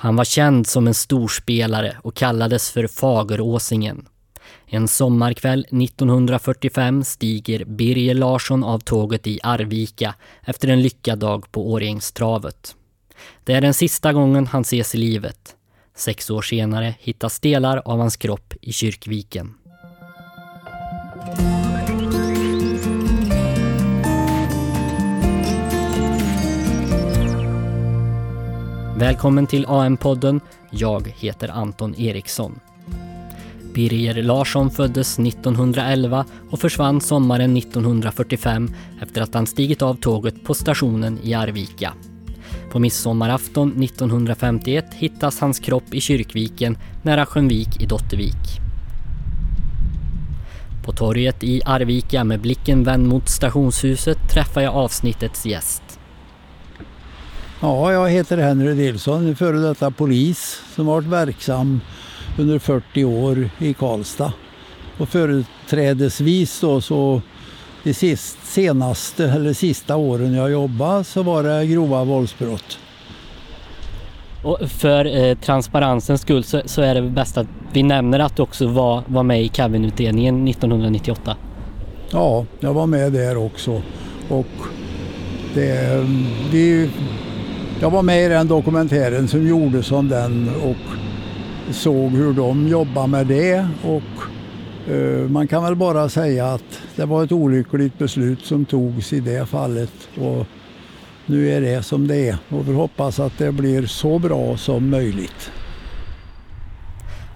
Han var känd som en storspelare och kallades för Fageråsingen. En sommarkväll 1945 stiger Birger Larsson av tåget i Arvika efter en lyckad dag på Årjängstravet. Det är den sista gången han ses i livet. Sex år senare hittas delar av hans kropp i Kyrkviken. Välkommen till AM-podden. Jag heter Anton Eriksson. Birger Larsson föddes 1911 och försvann sommaren 1945 efter att han stigit av tåget på stationen i Arvika. På midsommarafton 1951 hittas hans kropp i Kyrkviken nära Sjönvik i Dottervik. På torget i Arvika med blicken vänd mot stationshuset träffar jag avsnittets gäst. Ja, jag heter Henry Nilsson, före detta polis som varit verksam under 40 år i Karlstad. Och företrädesvis då så de sist, senaste eller sista åren jag jobbade så var det grova våldsbrott. Och för eh, transparensens skull så, så, är det bäst att vi nämner att du också var, var med i Kevin-utredningen 1998. Ja, jag var med där också. Och det, vi jag var med i den dokumentären som gjordes om den och såg hur de jobbar med det. Och uh, man kan väl bara säga att det var ett olyckligt beslut som togs i det fallet. Och nu är det som det är och vi hoppas att det blir så bra som möjligt.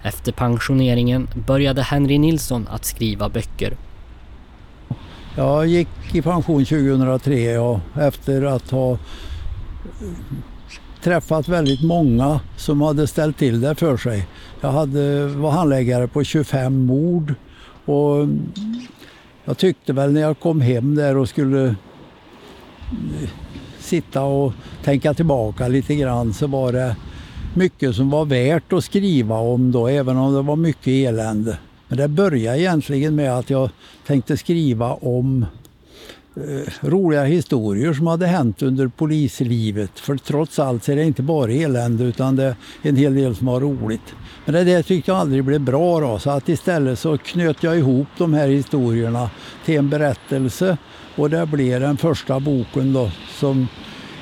Efter pensioneringen började Henry Nilsson att skriva böcker. Jag gick i pension 2003 och efter att ha träffat väldigt många som hade ställt till det för sig. Jag hade, var handläggare på 25 mord och jag tyckte väl när jag kom hem där och skulle sitta och tänka tillbaka lite grann så var det mycket som var värt att skriva om då, även om det var mycket elände. Men det började egentligen med att jag tänkte skriva om Eh, Eh, roliga historier som hade hänt under polislivet. För trots allt så är det inte bara elände utan det är en hel del som var roligt. Men det där tyckte jag aldrig blev bra då, så att istället så knöt jag ihop de här historierna till en berättelse och det blev den första boken då som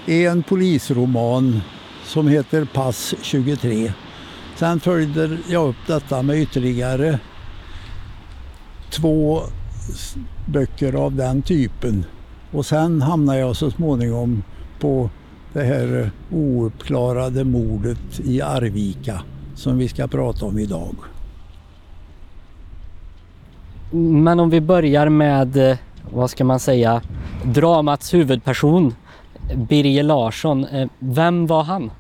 är en polisroman som heter Pass 23. Sen följde jag upp detta med ytterligare två böcker av den typen. Och sen hamnade jag så småningom på det här ouppklarade mordet i Arvika som vi ska prata om idag. Men om vi börjar med, vad ska man säga, dramats huvudperson, Birger Larsson. Eh, vem var han?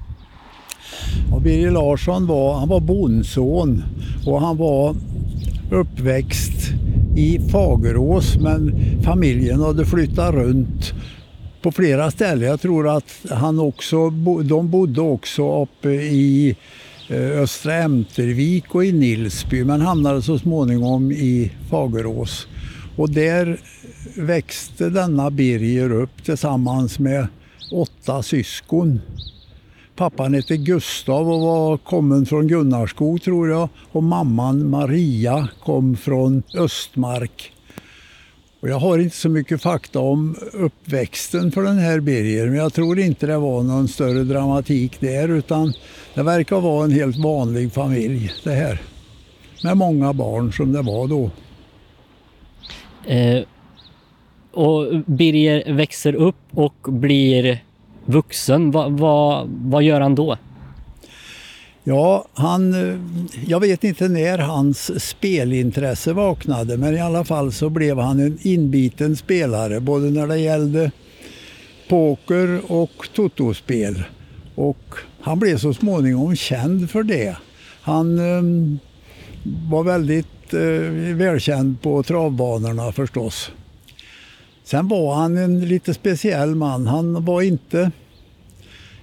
Ja, Birger Larsson var, han var bondson och han var uppväxt i Fagerås men familjen hade flyttat runt på flera ställen. Jag tror att han också, de bodde också uppe i eh, Östra Ämtervik och i Nilsby men hamnade så småningom i Fagerås. Och där växte denna Birger upp tillsammans med åtta syskon. Pappan hette Gustav och var kommen från Gunnarskog tror jag. Och mamman Maria kom från Östmark. Och jag har inte så mycket fakta om uppväxten för den här Birger men jag tror inte det var någon större dramatik där utan det verkar vara en helt vanlig familj det här. Med många barn som det var då. Eh, och Birger växer upp och blir vuxen, vad, vad, vad gör han då? Ja, han, eh, jag vet inte när hans spelintresse vaknade men i alla fall så blev han en inbiten spelare både när det gällde poker och totospel. Och han blev så småningom känd för det. Han um, var väldigt uh, välkänd på travbanorna förstås. Sen var han en lite speciell man. Han var inte...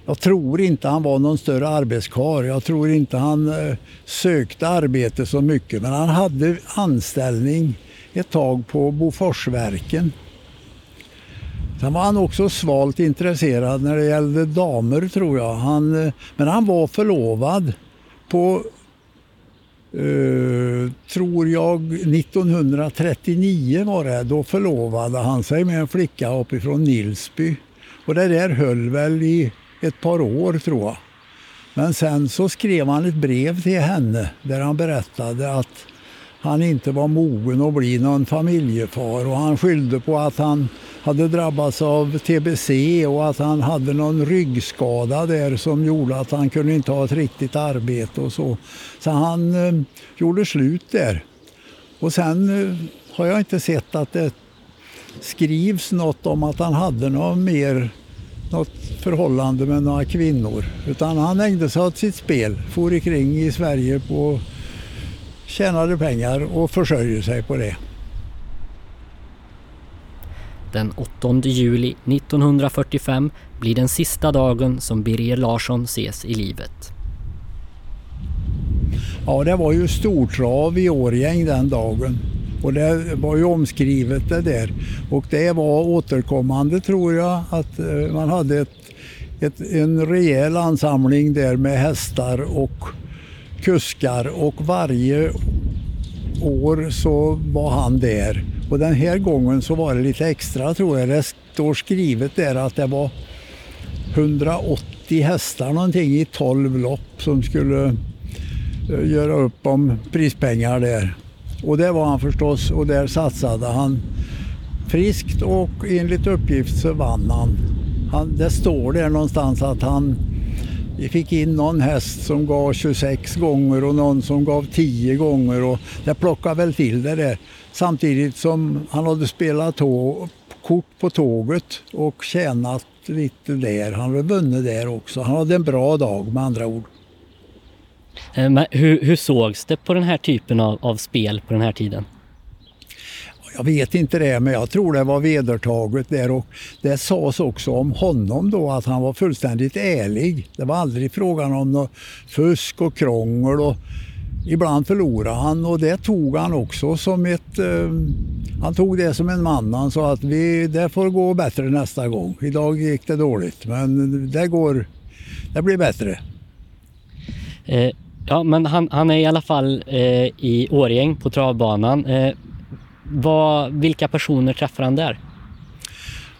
Jag tror inte han var någon större arbetskar. Jag tror inte han eh, sökte arbete så mycket. Men han hade anställning ett tag på Boforsverken. Sen var han också svalt intresserad när det gällde damer tror jag. Han, eh, men han var förlovad på, eh, tror jag, 1939 var det. Då förlovade han sig med en flicka uppifrån Nilsby. Och det där höll väl i ett par år tror jag. Men sen så skrev han ett brev till henne där han berättade att han inte var mogen att bli någon familjefar och han skyllde på att han hade drabbats av TBC och att han hade någon ryggskada där som gjorde att han kunde inte ha ett riktigt arbete och så. Så han eh, gjorde slut där. Och sen eh, har jag inte sett att det skrivs något om att han hade något mer något förhållande med några kvinnor. Utan han ägde sig åt sitt spel, for kring i Sverige på tjänade pengar och försörjer sig på det. Den 8 juli 1945 blir den sista dagen som Birger Larsson ses i livet. Ja, det var ju stortrav i Årgäng den dagen. Och det var ju omskrivet det där. Och det var återkommande tror jag att eh, man hade ett, ett, en rejäl ansamling där med hästar och kuskar och varje år så var han där. Och den här gången så var det lite extra tror jag. Det står skrivet där att det var 180 hästar någonting i 12 lopp som skulle eh, göra upp om prispengar där. Och det var han förstås och där satsade han friskt och enligt uppgift så vann han. han det står där någonstans att han vi fick in någon häst som gav 26 gånger och någon som gav 10 gånger och det plockade väl till det där. Samtidigt som han hade spelat kort på tåget och tjänat lite där. Han hade vunnit där också. Han hade en bra dag med andra ord. Eh, men hur, hur sågs det på den här typen av, av spel på den här tiden? Jag vet inte det, men jag tror det var vedertaget där och det sades också om honom då att han var fullständigt ärlig. Det var aldrig frågan om något fusk och krångel och ibland förlorade han och det tog han också som ett... Eh, han tog det som en man. Han sa att vi, det får gå bättre nästa gång. Idag gick det dåligt men det går... Det blir bättre. Eh, ja, men han, han, är i alla fall eh, i Årjäng på travbanan. Eh, vad, vilka personer träffar han där?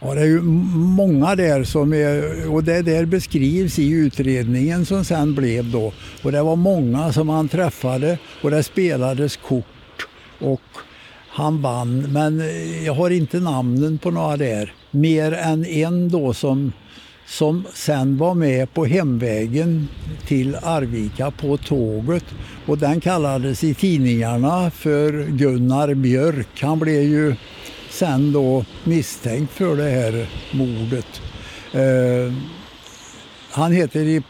Ja, det är ju många där som är, och det där beskrivs i utredningen som sen blev då. Och det var många som han träffade och det spelades kort och han vann. Men eh, jag har inte namnen på några där. Mer än en då som som sen var med på hemvägen till Arvika på tåget. Och den kallades i tidningarna för Gunnar Björk. Han blev ju sen då misstänkt för det här mordet. Eh, han heter i,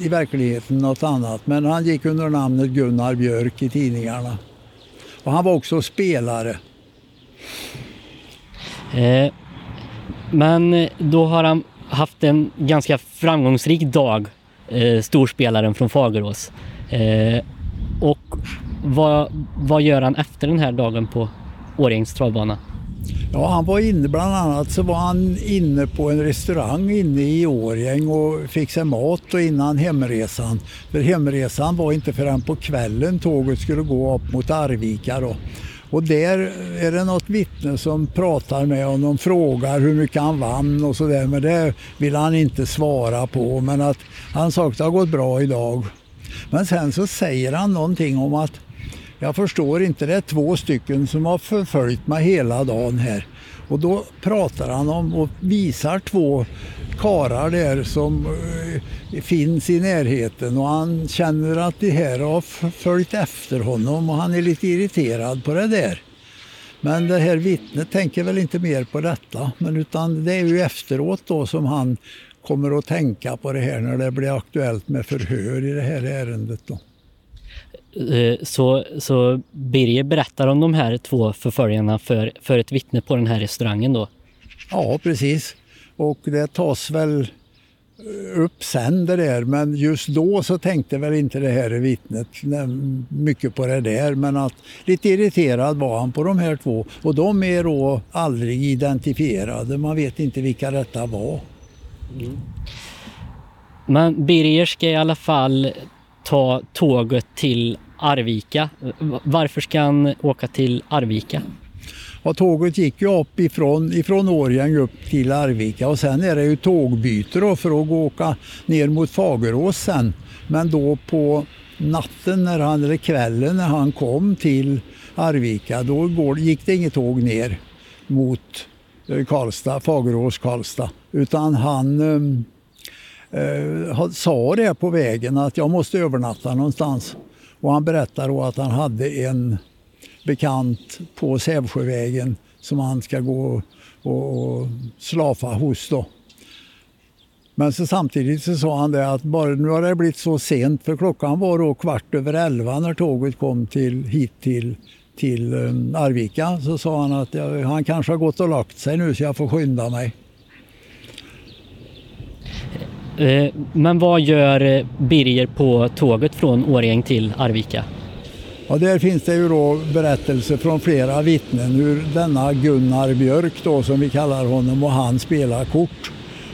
i verkligheten något annat men han gick under namnet Gunnar Björk i tidningarna. Och han var också spelare. Eh, men då har han haft en ganska framgångsrik dag, eh, storspelaren från Fagerås. Eh, och vad, vad gör han efter den här dagen på Årjängs travbana? Ja, han var inne, bland annat så var han inne på en restaurang inne i Årjäng och fick sig mat och innan hemresan. För hemresan var inte förrän på kvällen tåget skulle gå upp mot Arvika då. Och där är det något vittne som pratar med honom, frågar hur mycket han vann och sådär. Men det vill han inte svara på. Men att han sa att det har gått bra idag. Men sen så säger han någonting om att jag förstår inte, det är två stycken som har förföljt mig hela dagen här. Och då pratar han om och visar två karar där som eh, finns i närheten och han känner att de här har följt efter honom och han är lite irriterad på det där. Men det här vittnet tänker väl inte mer på detta, men utan det är ju efteråt då som han kommer att tänka på det här när det blir aktuellt med förhör i det här ärendet. Då. Eh, så, så Birger berättar om de här två förföljarna för, för ett vittne på den här restaurangen då? Ja, precis. Och det tas väl upp sen det där men just då så tänkte väl inte det här vittnet mycket på det där men att lite irriterad var han på de här två och de är då aldrig identifierade. Man vet inte vilka detta var. Mm. Men Birger ska i alla fall ta tåget till Arvika. Varför ska han åka till Arvika? Ja, tåget gick ju upp ifrån, ifrån Årjäng upp till Arvika och sen är det ju tågbyte då för att gå åka ner mot Fagerås sen. Men då på natten när han, eller kvällen när han kom till Arvika då går, gick det inget tåg ner mot eh, Karlstad, Fagerås, Karlstad. Utan han eh, eh, sa det på vägen att jag måste övernatta någonstans. Och han berättade då att han hade en bekant på Sävsjövägen som han ska gå och, slafa hos. Då. Men så samtidigt så sa han det att bara, nu har det blivit så sent för klockan var då kvart över elva när tåget kom till, hit till, till eh, Arvika. Så sa han att jag, han kanske har gått och lagt sig nu så jag får skynda mig. Eh, men vad gör eh, Birger på tåget från Årjäng till Arvika? Ja, där finns det ju då berättelser från flera vittnen hur denna Gunnar Björk då som vi kallar honom och han spelar kort.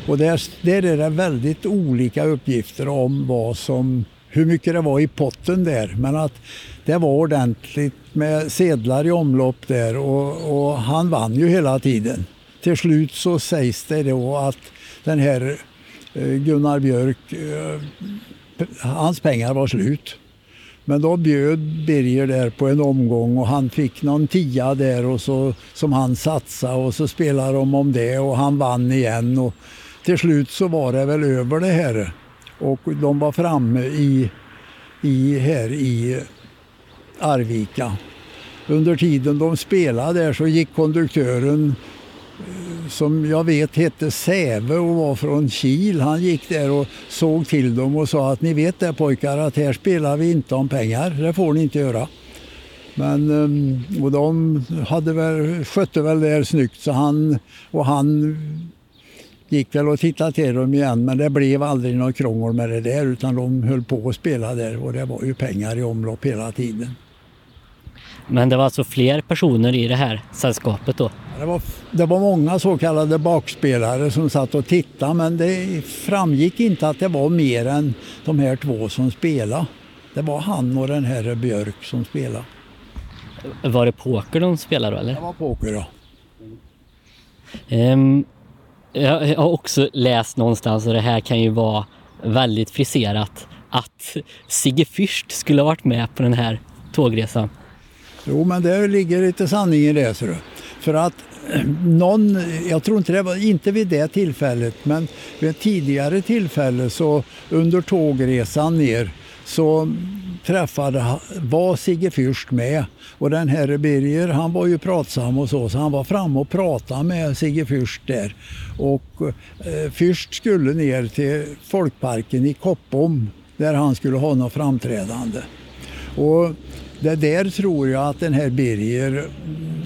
Och där, där är det väldigt olika uppgifter om vad som, hur mycket det var i potten där. Men att det var ordentligt med sedlar i omlopp där och, och han vann ju hela tiden. Till slut så sägs det då att den här Eh, Gunnar Björk, eh, hans pengar var slut. Men då bjöd Birger där på en omgång och han fick någon tia där och så, som han satsade och så spelade de om det och han vann igen. Och till slut så var det väl över det här. Och de var framme i, i, här i Arvika. Under tiden de spelade där så gick konduktören som jag vet hette Säve och var från Kil. Han gick där och såg till dem och sa att ni vet det pojkar att här spelar vi inte om pengar. Det får ni inte göra. Men, ehm, och de hade väl, skötte väl det snyggt så han, och han gick väl och tittade till dem igen men det blev aldrig något krångel med det där utan de höll på att spela där och det var ju pengar i omlopp hela tiden. Men det var alltså fler personer i det här sällskapet då? Det var, det var många så kallade bakspelare som satt och tittade men det framgick inte att det var mer än de här två som spelade. Det var han och den här Björk som spelade. Var det poker de spelade då eller? Det var poker ja. Um, jag har också läst någonstans och det här kan ju vara väldigt friserat att Sigge Fürst skulle ha varit med på den här tågresan. Jo, men det ligger lite sanning i det. För att eh, någon, jag tror inte det var, inte vid det tillfället, men vid ett tidigare tillfälle så under tågresan ner så träffade, var Sigge Fürst med. Och den här Birger han var ju pratsam och så, så han var framme och pratade med Sigge Fürst där. Och eh, Fürst skulle ner till Folkparken i Koppom där han skulle ha något framträdande. Och det där tror jag att den här Birger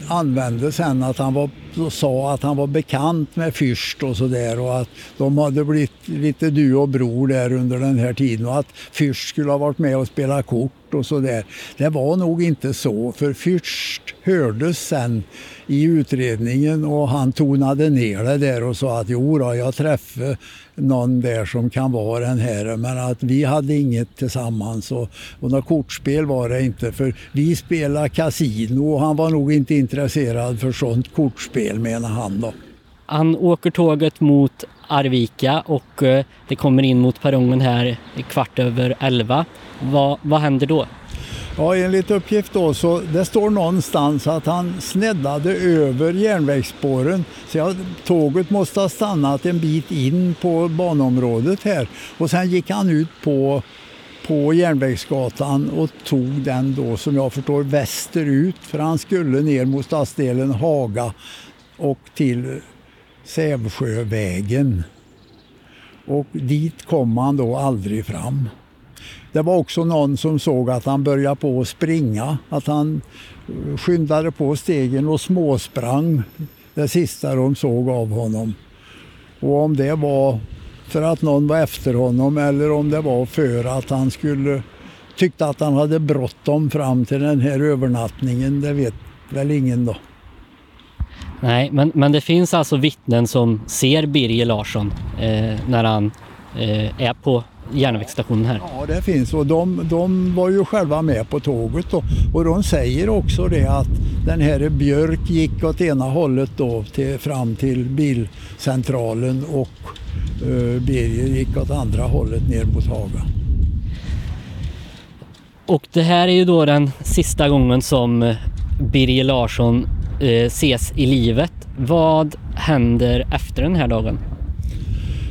använde sen att han var, sa att han var bekant med Fürst och sådär och att de hade blivit lite du och bror där under den här tiden och att Fürst skulle ha varit med och spelat kort och sådär. Det var nog inte så för Fürst hördes sen i utredningen och han tonade ner det där och sa att jo då, jag träffade någon där som kan vara den här men att vi hade inget tillsammans och, och något kortspel var det inte för vi spelade kasino och han var nog inte intresserad för sånt kortspel menar han då. Han åker tåget mot Arvika och eh, det kommer in mot perrongen här kvart över elva. Vad, vad händer då? Ja, enligt uppgift då så det står någonstans att han sneddade över järnvägsspåren. Så ja, tåget måste ha stannat en bit in på banområdet här och sen gick han ut på på Järnvägsgatan och tog den då som jag förstår västerut för han skulle ner mot stadsdelen Haga och till Sävsjövägen. Och dit kom han då aldrig fram. Det var också någon som såg att han började på att springa, att han eh, skyndade på stegen och småsprang det sista de såg av honom. Och om det var för att någon var efter honom eller om det var för att han skulle tyckte att han hade bråttom fram till den här övernattningen. Det vet väl ingen då. Nej, men, men det finns alltså vittnen som ser Birger Larsson eh, när han eh, är på järnvägsstationen här. Ja, det finns och de, de var ju själva med på tåget då. och de säger också det att den här Björk gick åt ena hållet då till, fram till bilcentralen och eh, Birger gick åt andra hållet ner mot Haga. Och det här är ju då den sista gången som eh, Birger Larsson Eh, ses i livet. Vad händer efter den här dagen?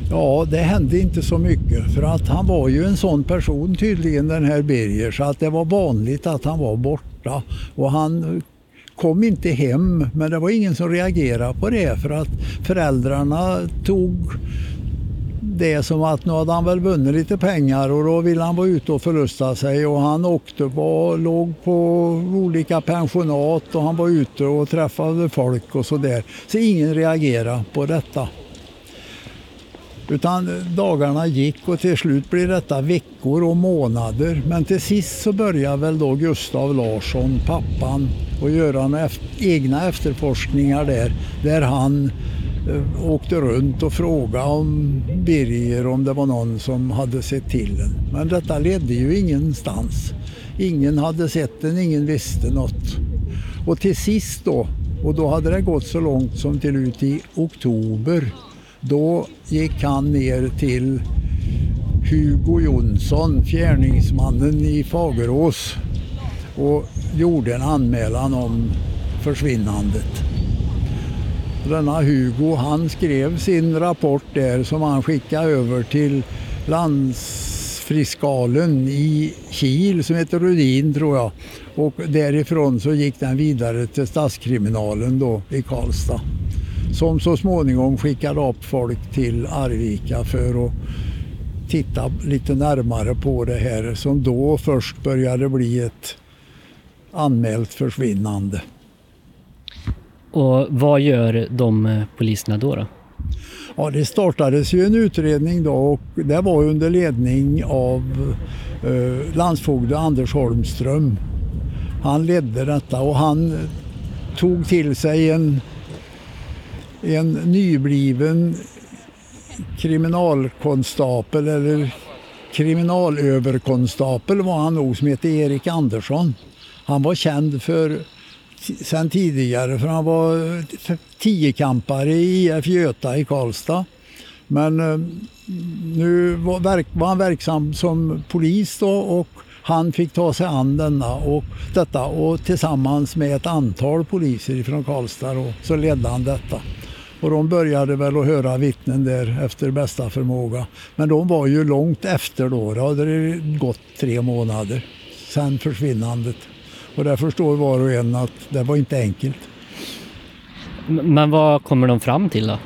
Ja, det hände inte så mycket för att han var ju en sån person tydligen den här Birger så att det var vanligt att han var borta och han kom inte hem men det var ingen som reagerade på det för att föräldrarna tog det som att nu hade han väl vunnit lite pengar och då ville han vara ute och förlusta sig och han åkte på, låg på olika pensionat och han var ute och träffade folk och sådär. Så ingen reagerade på detta. Utan dagarna gick och till slut blev detta veckor och månader. Men till sist så började väl då Gustav Larsson, pappan, att göra egna efterforskningar där. Där han Eh, åkte runt och frågade om Birger om det var någon som hade sett till den. Men detta ledde ju ingenstans. Ingen hade sett den, ingen visste något. Och till sist då, och då hade det gått så långt som till ut i oktober då gick han ner till Hugo Jonsson, fjärningsmannen i Fagerås och gjorde en anmälan om försvinnandet. Denna Hugo han skrev sin rapport där som han skickade över till landsfiskalen i Kil som heter Rudin tror jag. Och därifrån så gick den vidare till stadskriminalen då i Karlstad som så småningom skickade upp folk till Arvika för att titta lite närmare på det här som då först började bli ett anmält försvinnande. Och vad gör de eh, poliserna då? då? Ja, det startades ju en utredning då och det var under ledning av eh, landsfogde Anders Holmström. Han ledde detta och han tog till sig en en nybliven kriminalkonstapel eller kriminalöverkonstapel var han nog som hette Erik Andersson. Han var känd för sen tidigare för han var eh, tiokampare i IF Göta i Karlstad. Men eh, nu var, han verksam som polis då och han fick ta sig an denna och detta och tillsammans med ett antal poliser från Karlstad då, så ledde han detta. Och de började väl att höra vittnen där efter bästa förmåga. Men de var ju långt efter då. Det hade gått tre månader sen försvinnandet. Och där förstår var och en att det var inte enkelt. Men vad kommer de fram till då?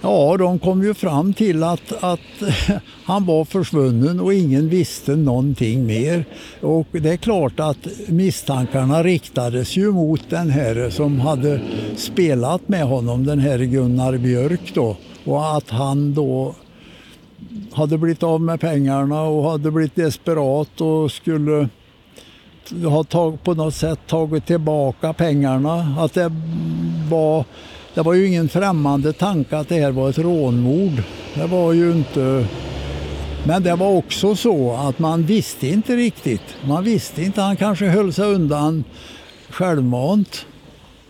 Ja, de kom ju fram till att, att han var försvunnen och ingen visste någonting mer. Och det är klart att misstankarna riktades ju mot den här som hade spelat med honom, den här Gunnar Björk då. Och att han då hade blivit av med pengarna och hade blivit desperat och skulle har tag, på något sätt tagit tillbaka pengarna. Att det var det var ju ingen främmande tanke att det här var ett rånmord. Det var ju inte... Men det var också så att man visste inte riktigt. Man visste inte, han kanske höll sig undan självmant.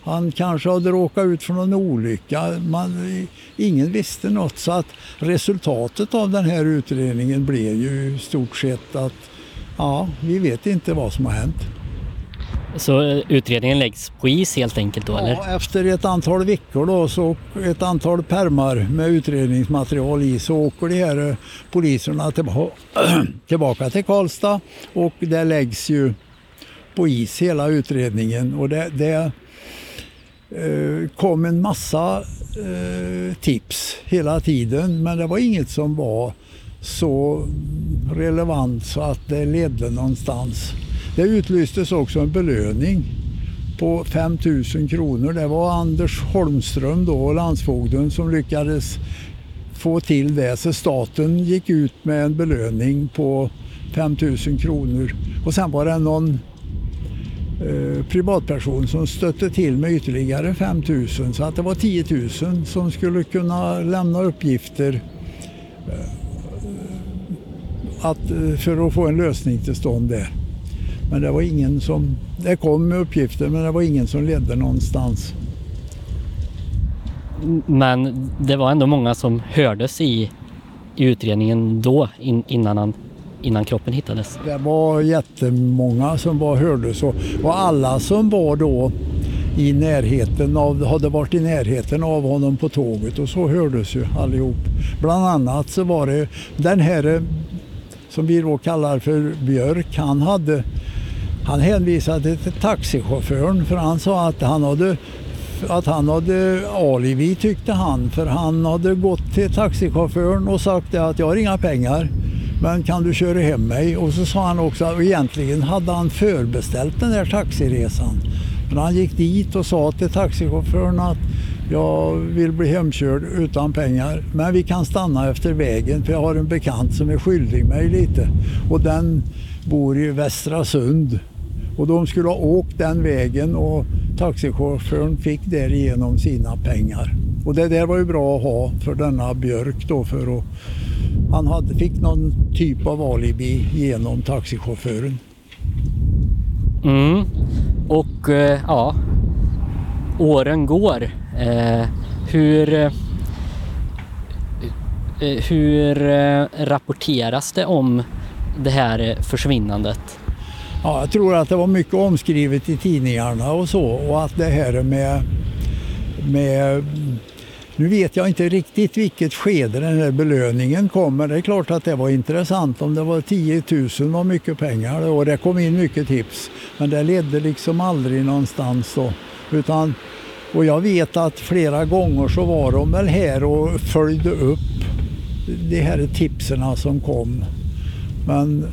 Han kanske hade råkat ut för någon olycka. Man, ingen visste något. Så att resultatet av den här utredningen blev ju i stort sett att ja, vi vet inte vad som har hänt. Så eh, utredningen läggs på is helt enkelt då ja, eller? efter ett antal veckor då, så ett antal permar med utredningsmaterial i så åker de här eh, poliserna tillbaka till Karlstad och det läggs ju på is hela utredningen och det, det eh, kom en massa tips hela tiden men det var inget som var så relevant så att det ledde någonstans. Det utlystes också en belöning på 5 000 kronor. Det var Anders Holmström då, landsfogden, som lyckades få till det så staten gick ut med en belöning på 5000 kronor och sen var det någon eh, privatperson som stötte till med ytterligare 5 000. så att det var 10 000 som skulle kunna lämna uppgifter eh, att, eh, för att få en lösning till stånd där. Men det var ingen som, det kom uppgifter men det var ingen som ledde någonstans. Men det var ändå många som hördes i, i utredningen då in, innan, han, innan kroppen hittades. Det var jättemånga som var hördes och, och alla som var då i närheten av, hade varit i närheten av honom på tåget och så hördes ju allihop. Bland annat så var det den här som vi då kallar för Björk, han hade han hänvisade till taxichauffören för han sa att han hade att han hade alibi tyckte han för han hade gått till taxichauffören och sagt att jag har inga pengar men kan du köra hem mig? Och så sa han också att egentligen hade han förbeställt den där taxiresan. Men han gick dit och sa till taxichauffören att jag vill bli hemkörd utan pengar men vi kan stanna efter vägen för jag har en bekant som är skyldig mig lite och den bor i Västra Sund och de skulle ha åkt den vägen och taxichauffören fick därigenom sina pengar. Och det där var ju bra att ha för denna Björk då för att han hade, fick någon typ av alibi genom taxichauffören. Mm. Och eh, ja, åren går. Eh, hur eh, hur eh, rapporteras det om det här försvinnandet? Ja, jag tror att det var mycket omskrivet i tidningarna och så och att det här med, med nu vet jag inte riktigt vilket skede den här belöningen kommer. Det är klart att det var intressant om det var 10 000 var mycket pengar och det kom in mycket tips. Men det ledde liksom aldrig någonstans Och, utan, och jag vet att flera gånger så var de väl här och följde upp de här tipsen som kom. Men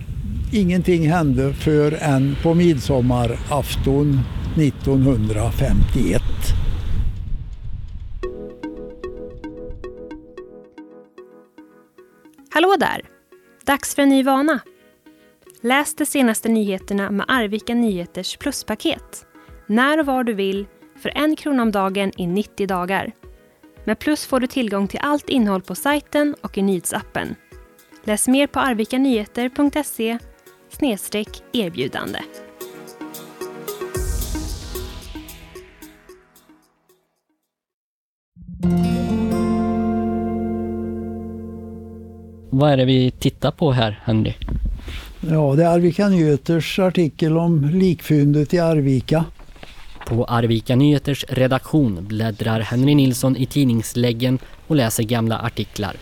ingenting hände förrän på midsommarafton 1951. Hallå där! Dags för en ny vana. Läs de senaste nyheterna med Arvika Nyheters pluspaket. När och var du vill, för en krona om dagen i 90 dagar. Med Plus får du tillgång till allt innehåll på sajten och i nyhetsappen. Läs mer på arvikanyheter.se erbjudande. Vad är det vi tittar på här, Henry? Ja, det är Arvika Nyheters artikel om likfyndet i Arvika. På Arvika Nyheters redaktion bläddrar Henry Nilsson i tidningsläggen och läser gamla artiklar.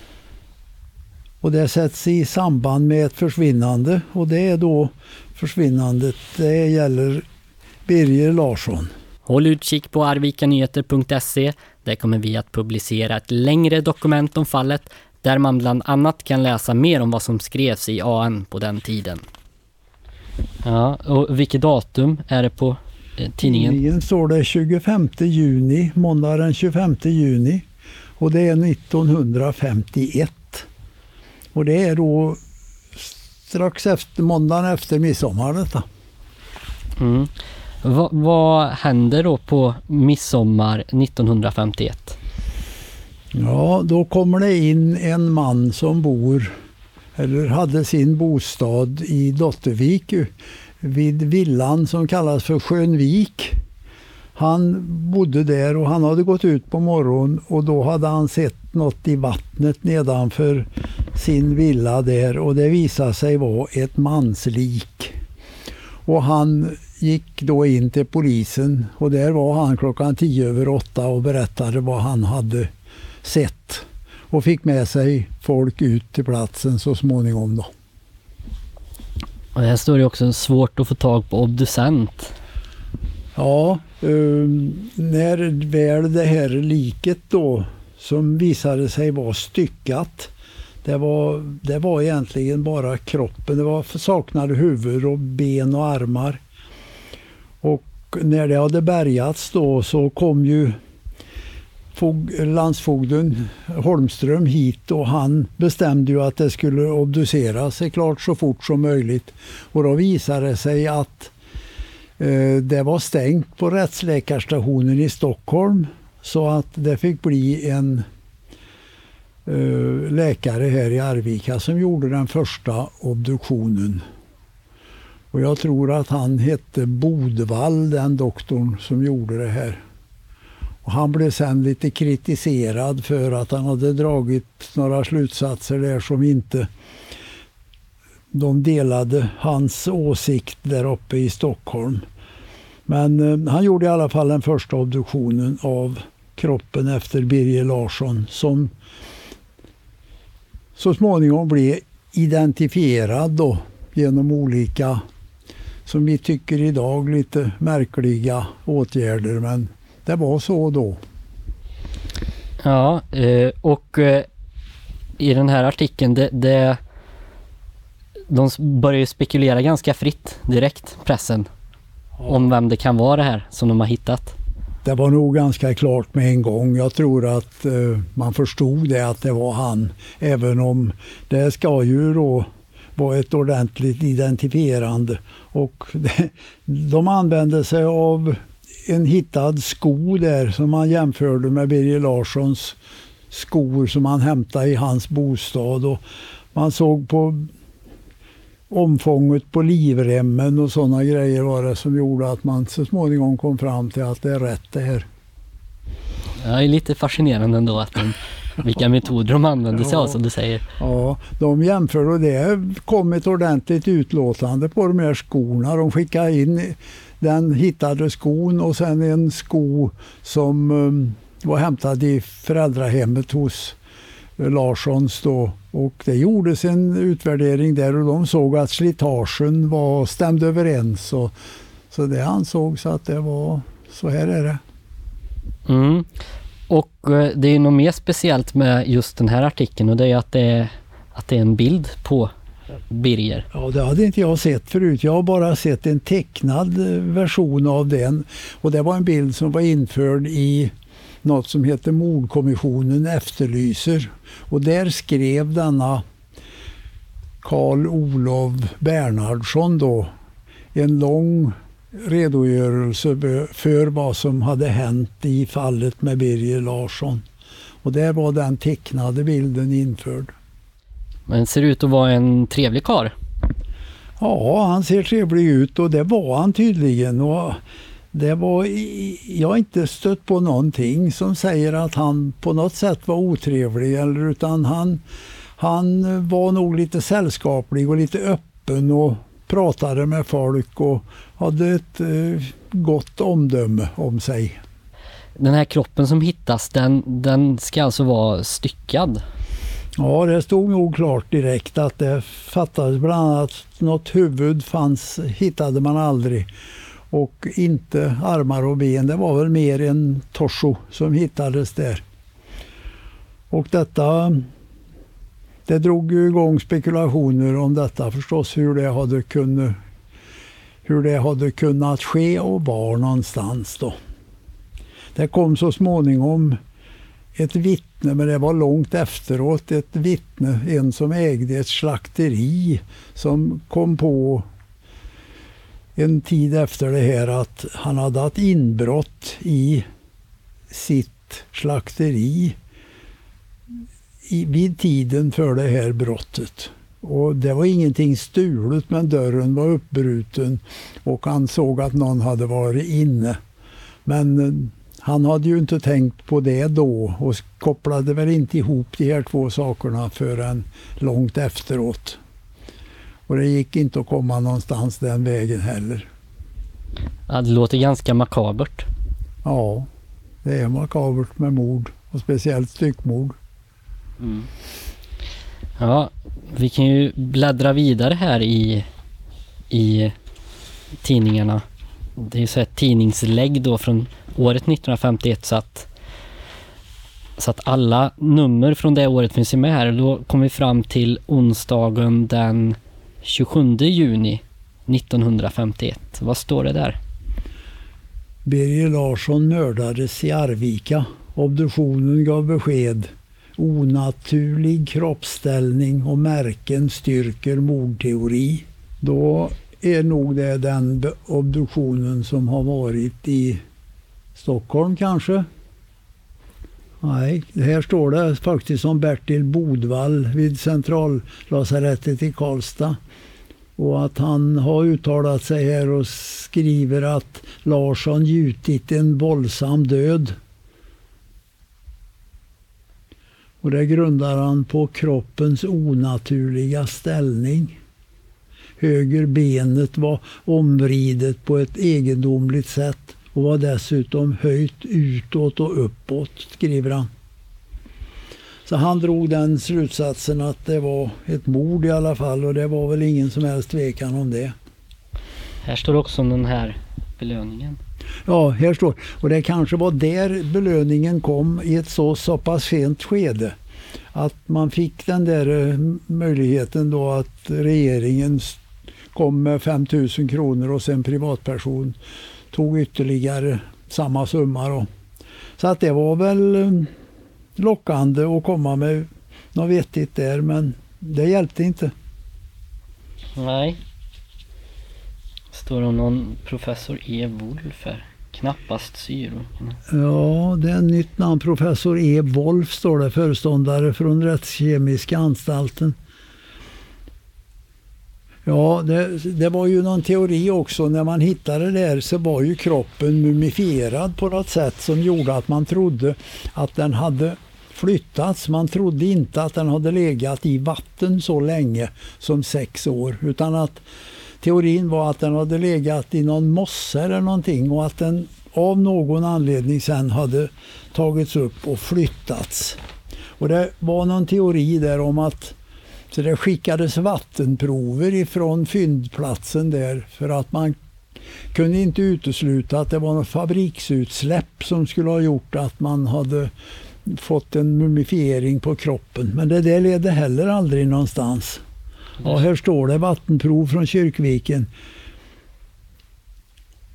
Och det sätts i samband med ett försvinnande och det är då försvinnandet, det gäller Birger Larsson. Håll utkik på arvikanyheter.se. Där kommer vi att publicera ett längre dokument om fallet där man bland annat kan läsa mer om vad som skrevs i AN på den tiden. Ja, och vilket datum är det på tidningen? Tidningen står det 25 juni, måndag den 25 juni och det är 1951. Och det är då strax efter måndagen efter midsommar detta. Mm. Va, vad händer då på midsommar 1951? Ja, då kommer det in en man som bor eller hade sin bostad i Dottervik vid villan som kallas för Skönvik. Han bodde där och han hade gått ut på morgonen och då hade han sett något i vattnet nedanför sin villa där och det visade sig vara ett manslik. Och han gick då in till polisen och där var han klockan tio över åtta och berättade vad han hade sett och fick med sig folk ut till platsen så småningom. Då. Och här står det också svårt att få tag på obducent. Ja, ehm, när väl det här liket då som visade sig vara styckat det var, det var egentligen bara kroppen. Det var saknade huvud och ben och armar. Och när det hade bärgats då så kom ju landsfogden Holmström hit och han bestämde ju att det skulle obduceras klart så fort som möjligt. Och då visade det sig att eh, det var stängt på rättsläkarstationen i Stockholm så att det fick bli en eh, läkare här i Arvika som gjorde den första obduktionen. Och jag tror att han hette Bodvall, den doktorn som gjorde det här. Och han blev sen lite kritiserad för att han hade dragit några slutsatser där som inte de delade hans åsikt där uppe i Stockholm. Men eh, han gjorde i alla fall den första obduktionen av kroppen efter Birger Larsson som så småningom blev identifierad då genom olika, som vi tycker idag, lite märkliga åtgärder. Men det var så då. Ja, eh, och eh, i den här artikeln, det, det, de börjar ju spekulera ganska fritt direkt, pressen, ja. om vem det kan vara det här som de har hittat. Det var nog ganska klart med en gång. Jag tror att eh, man förstod det att det var han. Även om det ska ju då vara ett ordentligt identifierande. Och det, de använde sig av en hittad sko där som man jämförde med Birger Larssons skor som han hämtade i hans bostad. Och man såg på omfånget på livremmen och sådana grejer var det som gjorde att man så småningom kom fram till att det är rätt det här. Det är lite fascinerande ändå att de, vilka metoder de använde sig av som du säger. Ja, de jämförde och det kom ett ordentligt utlåtande på de här skorna. De skickade in den hittade skon och sen en sko som um, var hämtad i föräldrahemmet hos eh, Larssons då. Och det gjordes en utvärdering där och de såg att slitagen var, stämde överens. Och, så det ansågs att det var, så här är det. Mm. Och eh, det är något mer speciellt med just den här artikeln och det är att det är, att det är en bild på Birger? Ja, det hade inte jag sett förut. Jag har bara sett en tecknad eh, version av den. Och det var en bild som var införd i något som heter Mordkommissionen efterlyser. Och där skrev denna Karl Olof Bernhardsson då en lång redogörelse för vad som hade hänt i fallet med Birger Larsson. Och där var den tecknade bilden införd. Men ser ut att vara en trevlig kar. Ja, han ser trevlig ut och det var han tydligen. Och det var, jag har inte stött på någonting som säger att han på något sätt var otrevlig. Eller, utan han, han var nog lite sällskaplig och lite öppen och pratade med folk och hade ett eh, gott omdöme om sig. Den här kroppen som hittas, den, den ska alltså vara styckad? Ja, det stod nog klart direkt att det fattades bland annat något huvud fanns, hittade man aldrig. Och inte armar och ben, det var väl mer en torso som hittades där. Och detta, det drog ju igång spekulationer om detta förstås, hur det hade kunnat, hur det hade kunnat ske och var någonstans då. Det kom så småningom ett vittne, men det var långt efteråt, ett vittne, en som ägde ett slakteri som kom på en tid efter det här att han hade haft inbrott i sitt slakteri i, vid tiden för det här brottet. Och det var ingenting stulet men dörren var uppbruten och han såg att någon hade varit inne. Men eh, han hade ju inte tänkt på det då och kopplade väl inte ihop de här två sakerna förrän långt efteråt. Och det gick inte att komma någonstans den vägen heller. Ja, det låter ganska makabert. Ja, det är makabert med mord och speciellt styckmord. Mm. Ja, vi kan ju bläddra vidare här i, i tidningarna. Det är så här tidningslägg då från året 1951 så att, så att alla nummer från det året finns ju med här. Då kom vi fram till onsdagen den 27 juni 1951. Vad står det där? Birger Larsson mördades i Arvika Obduktionen gav besked. Onaturlig kroppsställning och märken styrker mordteori. Då är nog det den obduktionen som har varit i Stockholm kanske. Nej, här står det faktiskt om Bertil Bodvall vid centrallasarettet i Karlstad. Och att han har uttalat sig här och skriver att Larsson gjutit en våldsam död. Och det grundar han på kroppens onaturliga ställning. Höger benet var omvridet på ett egendomligt sätt och var dessutom höjt utåt och uppåt, skriver han. Så han drog den slutsatsen att det var ett mord i alla fall och det var väl ingen som helst tvekan om det. Här står också om den här belöningen. Ja, här står och det kanske var där belöningen kom i ett så, så pass sent skede. Att man fick den där eh, möjligheten då att regeringen kom med 5 000 kronor och sen privatperson tog ytterligare samma summa. Då. Så att det var väl eh, lockande att komma med något vettigt där men det hjälpte inte. Nej. Står det om någon professor E. Wolf här? Knappast syror. Ja, det är ett nytt namn. Professor E. Wolf står det, föreståndare från Rättskemiska anstalten. Ja, det, det, var ju någon teori också. När man hittade det där så var ju kroppen mumifierad på något sätt som gjorde att man trodde att den hade flyttats. Man trodde inte att den hade legat i vatten så länge som sex år utan att teorin var att den hade legat i någon mossa eller någonting och att den av någon anledning sen hade tagits upp och flyttats. Och det var någon teori där om att så det skickades vattenprover ifrån fyndplatsen där för att man kunde inte utesluta att det var något fabriksutsläpp som skulle ha gjort att man hade fått en mumifiering på kroppen. Men det där ledde heller aldrig någonstans. Ja, här står det vattenprov från Kyrkviken.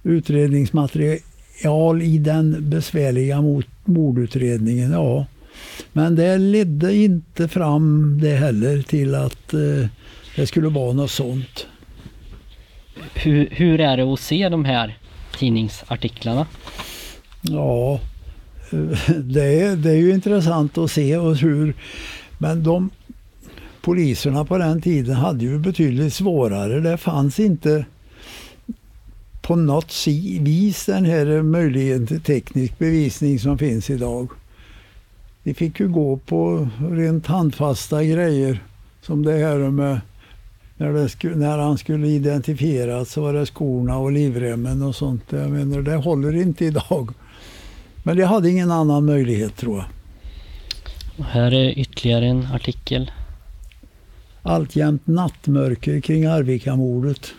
Utredningsmaterial i den besvärliga mordutredningen. Ja, men det ledde inte fram det heller till att eh, det skulle vara något sånt. Hur, hur är det att se de här tidningsartiklarna? Ja, det är, det är ju intressant att se och hur, men de poliserna på den tiden hade ju betydligt svårare. Det fanns inte på något vis den här möjligheten till teknisk bevisning som finns idag. De fick ju gå på rent handfasta grejer som det här med när, det, när han skulle identifieras så var det skorna och livremmen och sånt. Jag menar, det håller inte idag. Men det hade ingen annan möjlighet tror jag. Och här är ytterligare en artikel. Alltjämt nattmörker kring Arvikamordet.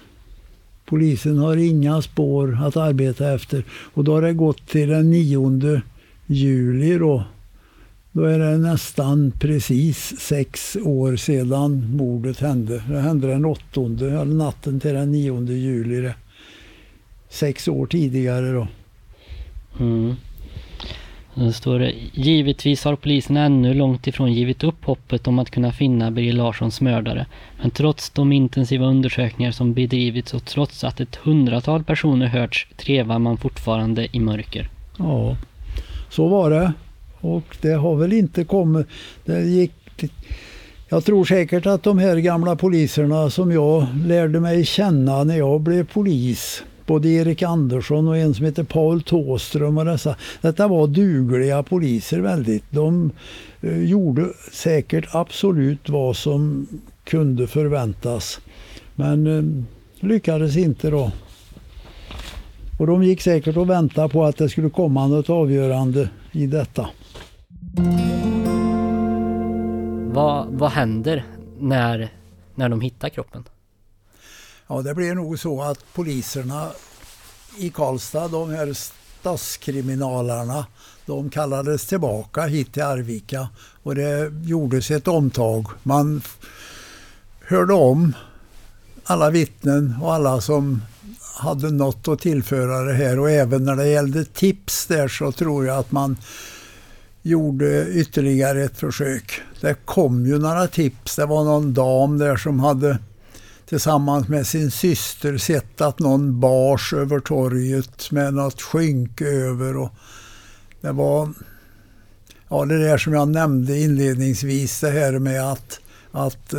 Polisen har inga spår att arbeta efter och då har det gått till den 9 juli då. Då är det nästan precis sex år sedan mordet hände. Det hände den 8, eller natten till den 9 juli. Det. Sex år tidigare då. Mm. Det står det, givetvis har polisen ännu långt ifrån givit upp hoppet om att kunna finna Birger Larssons mördare. Men trots de intensiva undersökningar som bedrivits och trots att ett hundratal personer hörts trevar man fortfarande i mörker. Ja, så var det. Och det har väl inte kommit... Det gick, jag tror säkert att de här gamla poliserna som jag lärde mig känna när jag blev polis både Erik Andersson och en som heter Paul Tåström och dessa. Detta var dugliga poliser väldigt. De eh, gjorde säkert absolut vad som kunde förväntas. Men eh, lyckades inte då. Och de gick säkert och väntade på att det skulle komma något avgörande i detta. Vad, vad händer när, när de hittar kroppen? Ja, det blir nog så att poliserna i Karlstad, de här stadskriminalarna, de kallades tillbaka hit till Arvika och det gjordes ett omtag. Man hörde om alla vittnen och alla som hade något att tillföra det här och även när det gällde tips där så tror jag att man gjorde ytterligare ett försök. Det kom ju några tips. Det var någon dam där som hade tillsammans med sin syster sett att någon bars över torget med något skynke över. Och det var ja, det där som jag nämnde inledningsvis, det här med att, att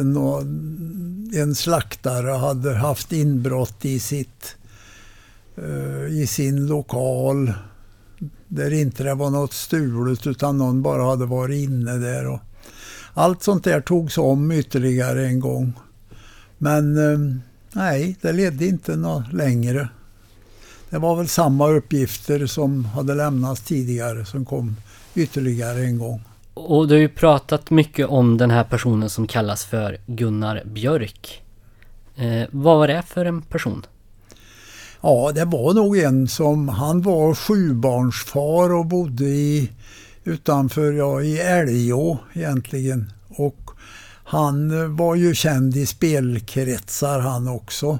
en slaktare hade haft inbrott i, sitt, eh, i sin lokal där inte det var något stulet utan någon bara hade varit inne där. Och allt sånt där togs om ytterligare en gång. Men eh, nej, det ledde inte något längre. Det var väl samma uppgifter som hade lämnats tidigare som kom ytterligare en gång. Och du har ju pratat mycket om den här personen som kallas för Gunnar Björk. Eh, vad var det för en person? Ja, det var nog en som, han var sjubarnsfar och bodde i utanför, ja i Älgå egentligen. Och han eh, var ju känd i spelkretsar han också.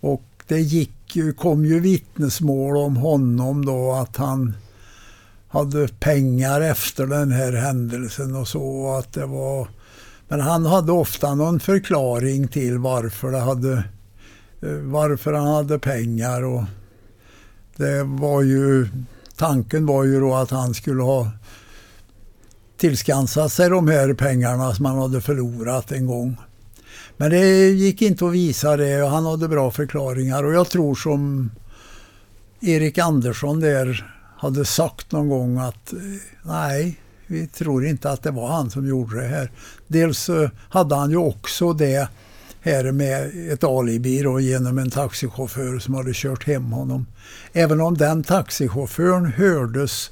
Och det gick, kom ju vittnesmål om honom då att han hade pengar efter den här händelsen och så. Att det var, men han hade ofta någon förklaring till varför, det hade, Eh, varför han hade pengar. Och det var ju, tanken var ju då att han skulle ha tillskansat sig de här pengarna som han hade förlorat en gång. Men det gick inte att visa det och han hade bra förklaringar och jag tror som Erik Andersson där hade sagt någon gång att eh, nej, vi tror inte att det var han som gjorde det här. Dels eh, hade han ju också det här med ett alibi då, genom en taxichaufför som hade kört hem honom. Även om den taxichauffören hördes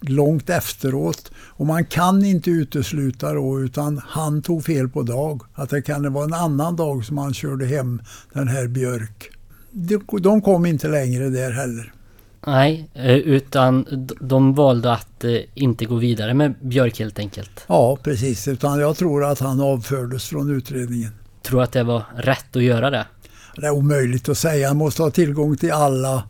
långt efteråt och man kan inte utesluta då utan han tog fel på dag. Att det kan vara en annan dag som han körde hem den här Björk. De kom inte längre där heller. Nej, eh, utan de valde att eh, inte gå vidare med Björk helt enkelt. Ja, precis. Utan jag tror att han avfördes från utredningen. Tror att det var rätt att göra det? Det är omöjligt att säga. Han måste ha tillgång till alla.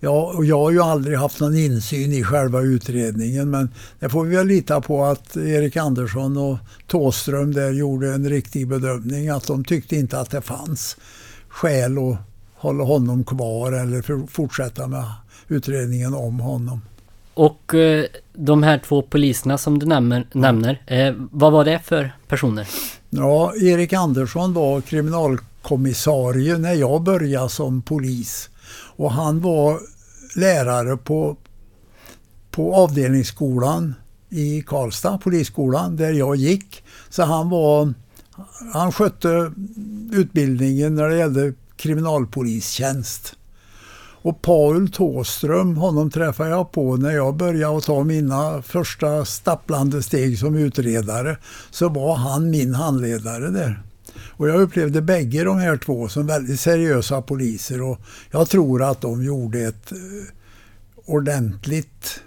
Ja, och jag har ju aldrig haft någon insyn i själva utredningen men det får vi väl lita på att Erik Andersson och Tåström där gjorde en riktig bedömning att de tyckte inte att det fanns skäl att hålla honom kvar eller fortsätta med utredningen om honom. Och eh, de här två poliserna som du nämner, nämner eh, vad var det för personer? Ja, Erik Andersson var kriminalkommissarie när jag började som polis. Och han var lärare på, på avdelningsskolan i Karlstad, polisskolan, där jag gick. Så han var han skötte utbildningen när det gällde kriminalpolistjänst. Och Paul Tåström, honom träffade jag på när jag började ta mina första stapplande steg som utredare. Så var han min handledare där. Och jag upplevde bägge de här två som väldigt seriösa poliser och jag tror att de gjorde ett eh, ordentligt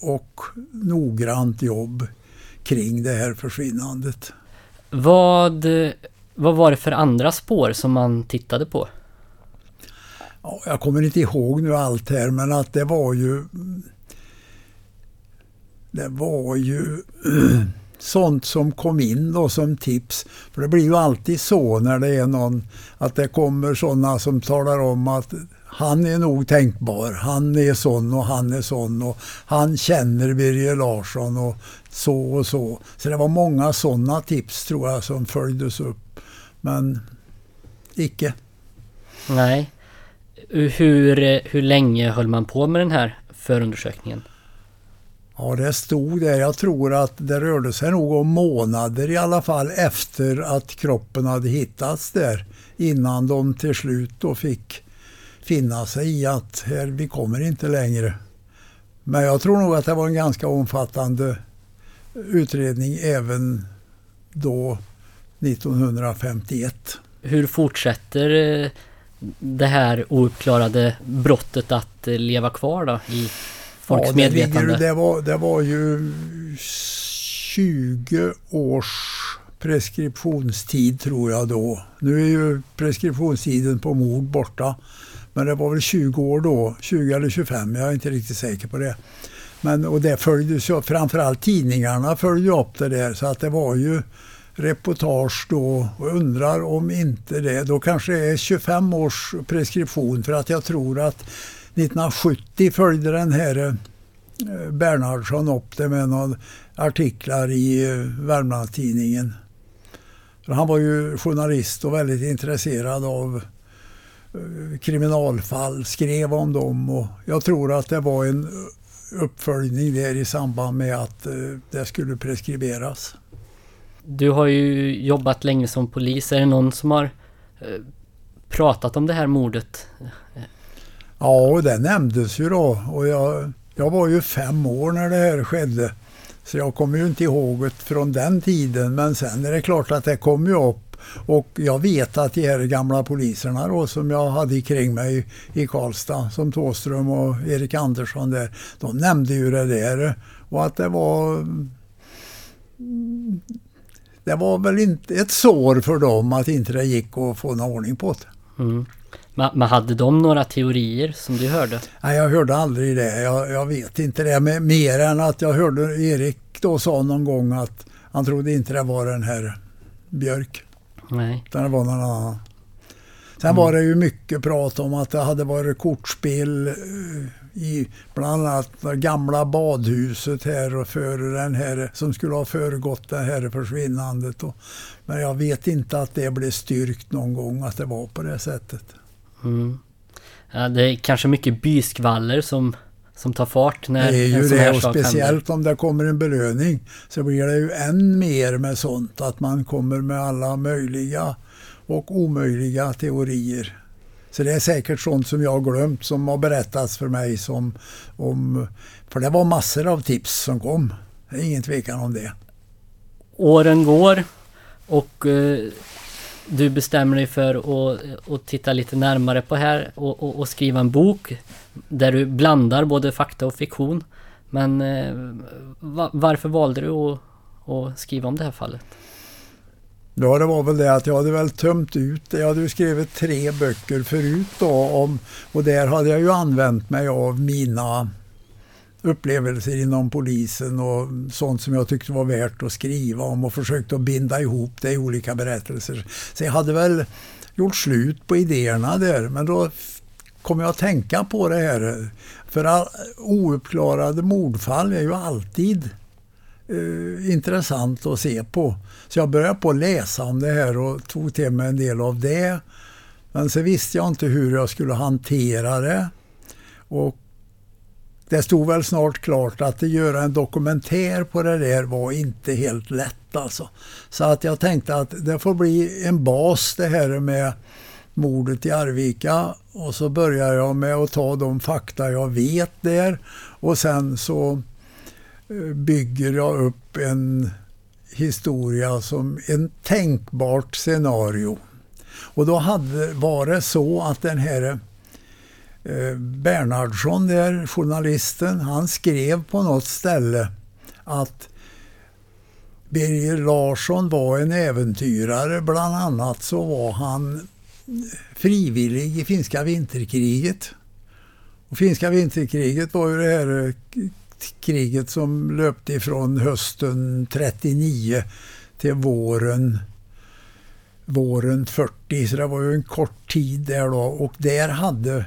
och noggrant jobb kring det här försvinnandet. Vad, eh, vad var det för andra spår som man tittade på? Ja, jag kommer inte ihåg nu allt här men att det var ju det var ju sånt som kom in då som tips. För det blir ju alltid så när det är någon att det kommer sådana som talar om att han är nog tänkbar, han är sån och han är sån och han känner Birger Larsson och så och så. Så det var många sådana tips tror jag som följdes upp. Men icke. Nej. Hur, hur länge höll man på med den här förundersökningen? Ja, det stod där. Jag tror att det rörde sig nog om månader i alla fall efter att kroppen hade hittats där. Innan de till slut då fick finna sig i att här, vi kommer inte längre. Men jag tror nog att det var en ganska omfattande utredning även då 1951. Hur fortsätter eh, det här ouppklarade brottet att leva kvar då i folks ja, det medvetande? Det, var, det var ju 20 års preskriptionstid tror jag då. Nu är ju preskriptionstiden på mord borta. Men det var väl 20 år då, 20 eller 25, jag är inte riktigt säker på det. Men, och det följdes ju, framförallt tidningarna följde upp det där så att det var ju reportage då och undrar om inte det, då kanske det är 25 års preskription för att jag tror att 1970 följde den här eh, Bernhardsson upp det med några artiklar i eh, Värmlandstidningen. Han var ju journalist och väldigt intresserad av eh, kriminalfall, skrev om dem och jag tror att det var en uppföljning där i samband med att det skulle preskriberas. Du har ju jobbat länge som polis. Är det någon som har eh, pratat om det här mordet? Ja, det nämndes ju då och jag, jag var ju fem år när det här skedde. Så jag kommer ju inte ihåg det från den tiden men sen är det klart att det kom ju upp och jag vet att de här gamla poliserna då som jag hade kring mig i Karlstad som Tåström och Erik Andersson där, de nämnde ju det där och att det var det var väl inte ett sår för dem att inte det gick att få någon ordning på det. Mm. Men, hade de några teorier som du hörde? Nej, jag hörde aldrig det. Jag, jag vet inte det. Men, mer än att jag hörde Erik då sa någon gång att han trodde inte det var den här Björk. Nej. Utan det var någon annan. Sen mm. var det ju mycket prat om att det hade varit kortspel eh, i bland annat det gamla badhuset här och före den här som skulle ha föregått det här försvinnandet. Men jag vet inte att det blev styrkt någon gång att det var på det sättet. Mm. Ja, det är kanske mycket byskvaller som, som tar fart när Det är ju det och speciellt händer. om det kommer en belöning så blir det ju än mer med sånt att man kommer med alla möjliga och omöjliga teorier. Så det är säkert sånt som jag har glömt som har berättats för mig som om, för det var massor av tips som kom. Det är ingen tvekan om det. Åren går och eh, du bestämmer dig för att, att titta lite närmare på här och, och, och, skriva en bok där du blandar både fakta och fiktion. Men eh, varför valde du att, att, skriva om det här fallet? Ja, det var väl det att jag hade väl tömt ut det. Jag hade ju skrivit tre böcker förut då om, och där hade jag ju använt mig av mina upplevelser inom polisen och sånt som jag tyckte var värt att skriva om och försökt att binda ihop det i olika berättelser. Så jag hade väl gjort slut på idéerna där men då kom jag att tänka på det här. För all, ouppklarade mordfall är ju alltid eh, intressant att se på. Så jag började på att läsa om det här och tog till mig en del av det. Men så visste jag inte hur jag skulle hantera det. Och det stod väl snart klart att göra en dokumentär på det där var inte helt lätt alltså. Så att jag tänkte att det får bli en bas det här med mordet i Arvika och så börjar jag med att ta de fakta jag vet där och sen så Eh, bygger jag upp en historia som en tänkbart scenario. Och då hade, var det så att den här Eh, Bernhardsson där, journalisten, han skrev på något ställe att Birger Larsson var en äventyrare. Bland annat så var han frivillig i finska vinterkriget. Och finska vinterkriget var ju det här eh, kriget som löpte ifrån hösten 39 till våren våren 40 så det var ju en kort tid där då och där hade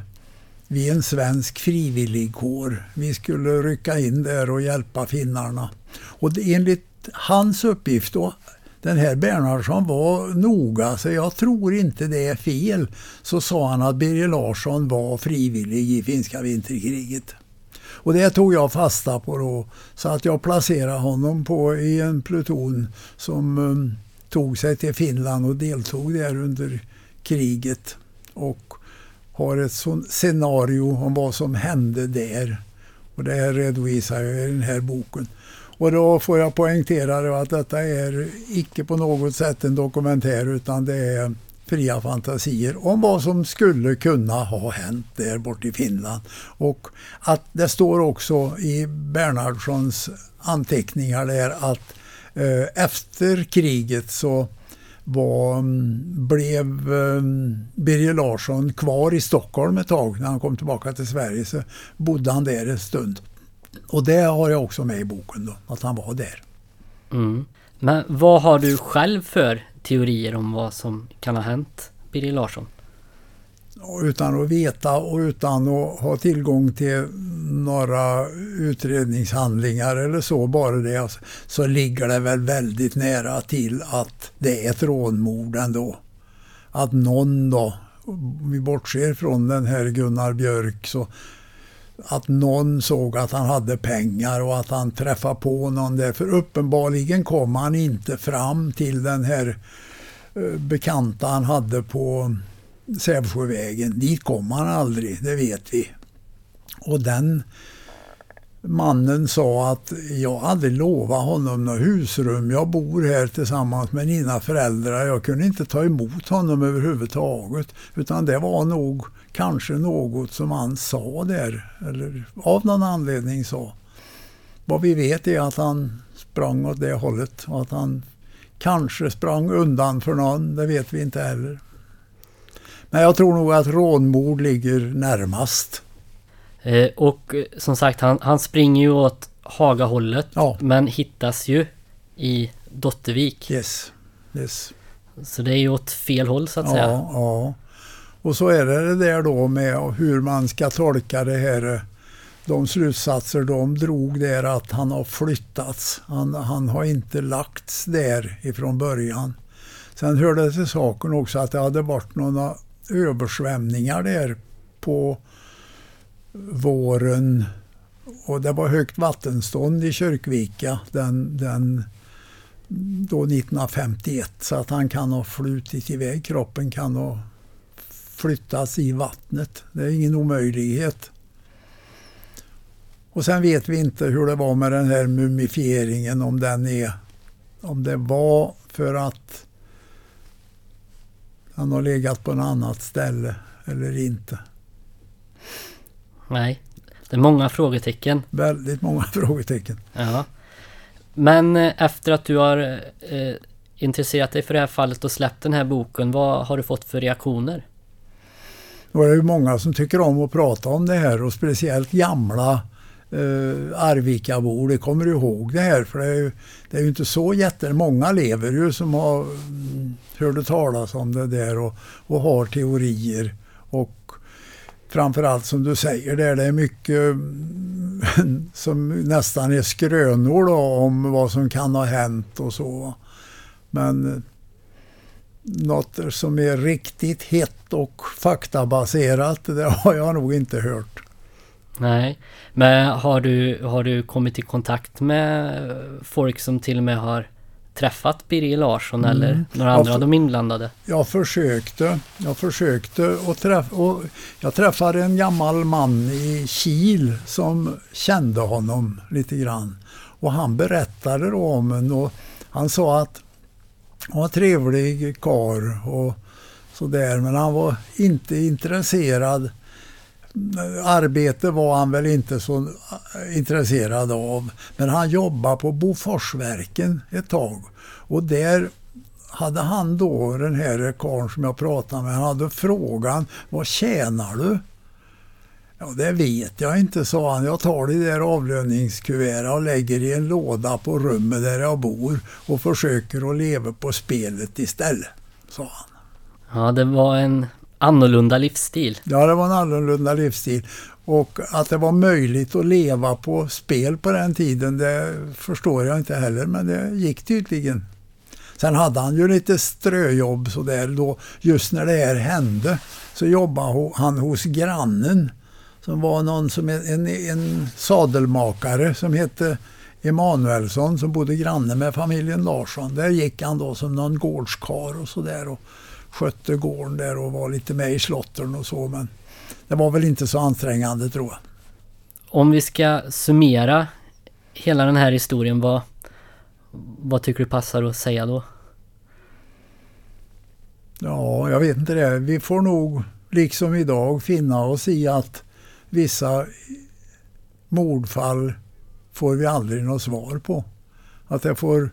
vi en svensk frivilligkår. Vi skulle rycka in där och hjälpa finnarna. Och enligt hans uppgift då, den här Bernhardsson var noga, så jag tror inte det är fel, så sa han att Birger Larsson var frivillig i finska vinterkriget. Och det tog jag fasta på då, så att jag placerade honom på, i en pluton som um, tog sig till Finland och deltog där under kriget. Och har ett sånt scenario om vad som hände där. Och det här redovisar jag i den här boken. Och då får jag poängtera att detta är icke på något sätt en dokumentär utan det är fria fantasier om vad som skulle kunna ha hänt där borta i Finland. Och att det står också i Bernhardssons anteckningar där att eh, efter kriget så var, mm, blev eh, Birger Larsson kvar i Stockholm ett tag när han kom tillbaka till Sverige. Så bodde han där en stund. Och det har jag också med i boken då, att han var där. Mm. Men vad har du själv för teorier om vad som kan ha hänt Birger Larsson? utan att veta och utan att ha tillgång till några utredningshandlingar eller så, bara det, alltså, så ligger det väl väldigt nära till att det är ett rånmord ändå. Att någon då, om vi bortser från den här Gunnar Björk, så att någon såg att han hade pengar och att han träffade på någon där. För uppenbarligen kom han inte fram till den här eh, bekanta han hade på Sävsjövägen. Dit kom han aldrig, det vet vi. Och den mannen sa att jag hade lovat honom något husrum. Jag bor här tillsammans med mina föräldrar. Jag kunde inte ta emot honom överhuvudtaget. Utan det var nog kanske något som han sa där. Eller av någon anledning sa. Vad vi vet är att han sprang åt det hållet och att han kanske sprang undan för någon. Det vet vi inte heller. Men jag tror nog att rånmord ligger närmast. Eh, och eh, som sagt, han, han springer ju åt Hagahållet. Ja. Men hittas ju i Dottervik. Yes. yes. Så det är ju åt fel håll så att ja, säga. Ja. Och så är det det där då med hur man ska tolka det här. Eh, de slutsatser de drog där att han har flyttats. Han, han har inte lagts där ifrån början. Sen hörde det till saken också att det hade varit några översvämningar där på våren och det var högt vattenstånd i Kyrkvika den, den då 1951 så att han kan ha flutit iväg. Kroppen kan ha flyttats i vattnet. Det är ingen omöjlighet. Och sen vet vi inte hur det var med den här mumifieringen om den är om det var för att han har legat på något annat ställe eller inte. Nej, det är många frågetecken. Väldigt många frågetecken. Ja. Men eh, efter att du har eh, intresserat dig för det här fallet och släppt den här boken, vad har du fått för reaktioner? Det är ju många som tycker om att prata om det här och speciellt gamla eh, Arvikabor, det kommer ihåg det här för det är ju, det är ju inte så jättemånga lever ju som har mm, hört hörde talas om det där och, och har teorier. Och framförallt som du säger där, det är mycket mm, som nästan är skrönor då, om vad som kan ha hänt och så. Men eh, något som är riktigt hett och faktabaserat, det har jag nog inte hört. Nej, men har du, har du kommit i kontakt med folk som till och med har träffat Birger Larsson mm. eller några andra av de inblandade? Jag försökte. Jag försökte och, träff, och jag träffade en gammal man i Kil som kände honom lite grann. Och han berättade då om en och han sa att han var trevlig kar och sådär men han var inte intresserad arbete var han väl inte så eh, intresserad av. Men han jobbade på Boforsverken ett tag. Och där hade han då, den här karln som jag pratade med, han hade frågan Vad tjänar du? Ja, det vet jag inte, sa han. Jag tar det där avlöningskuvertet och lägger i en låda på rummet där jag bor och försöker att leva på spelet istället, sa han. Ja, det var en annorlunda livsstil. Ja, det var en annorlunda livsstil. Och att det var möjligt att leva på spel på den tiden, det förstår jag inte heller, men det gick tydligen. Sen hade han ju lite ströjobb sådär då, just när det här hände, så jobbade han hos grannen som var någon som en, en sadelmakare som hette Emanuelsson som bodde granne med familjen Larsson. Där gick han då som någon gårdskar och sådär skötte gården där och var lite med i slottern och så. Men det var väl inte så ansträngande tror jag. Om vi ska summera hela den här historien, vad, vad tycker du passar att säga då? Ja, jag vet inte det. Vi får nog liksom idag finna oss i att vissa mordfall får vi aldrig något svar på. Att jag får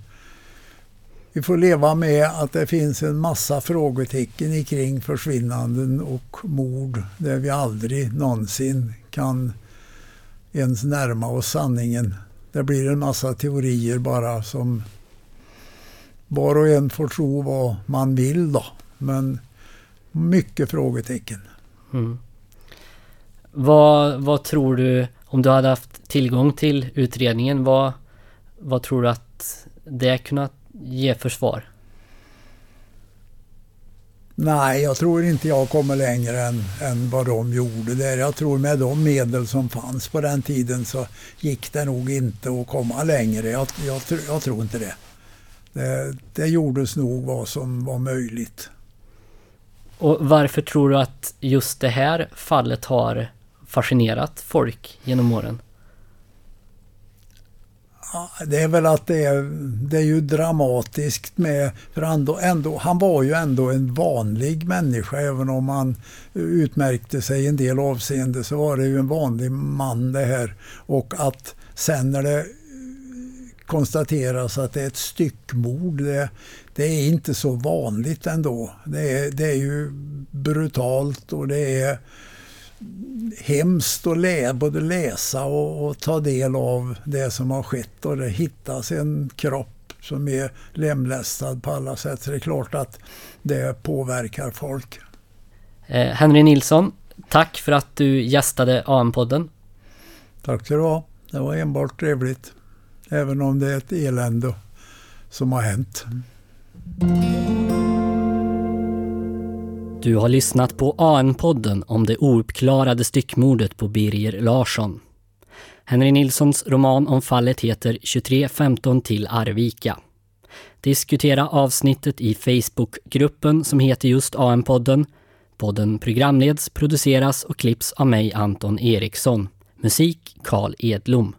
vi får leva med att det finns en massa frågetecken kring försvinnanden och mord där vi aldrig någonsin kan ens närma oss sanningen. Det blir en massa teorier bara som var och en får tro vad man vill då. Men mycket frågetecken. Mm. Vad, vad tror du, om du hade haft tillgång till utredningen, vad, vad tror du att det kunnat ge för svar? Nej, jag tror inte jag kommer längre än, än vad de gjorde där. Jag tror med de medel som fanns på den tiden så gick det nog inte att komma längre. Jag, jag, jag tror inte det. det. Det gjordes nog vad som var möjligt. Och varför tror du att just det här fallet har fascinerat folk genom åren? Ja, det är väl att det är, det är ju dramatiskt med, för ändå, ändå, han var ju ändå en vanlig människa även om han utmärkte sig i en del avseende så var det ju en vanlig man det här. Och att sen när det konstateras att det är ett styckmord, det, det är inte så vanligt ändå. Det är, det är ju brutalt och det är hemskt att lä, både läsa och, och, ta del av det som har skett och det hittas en kropp som är lemlästad på alla sätt. Så det är klart att det påverkar folk. Eh, Henry Nilsson, tack för att du gästade AM-podden. Tack ska du ha. Det var enbart trevligt. Även om det är ett elände som har hänt. Du har lyssnat på AN-podden om det ouppklarade styckmordet på Birger Larsson. Henry Nilssons roman om fallet heter 2315 till Arvika. Diskutera avsnittet i Facebookgruppen som heter just AN-podden. Podden programleds, produceras och klipps av mig Anton Eriksson. Musik Karl Edlom.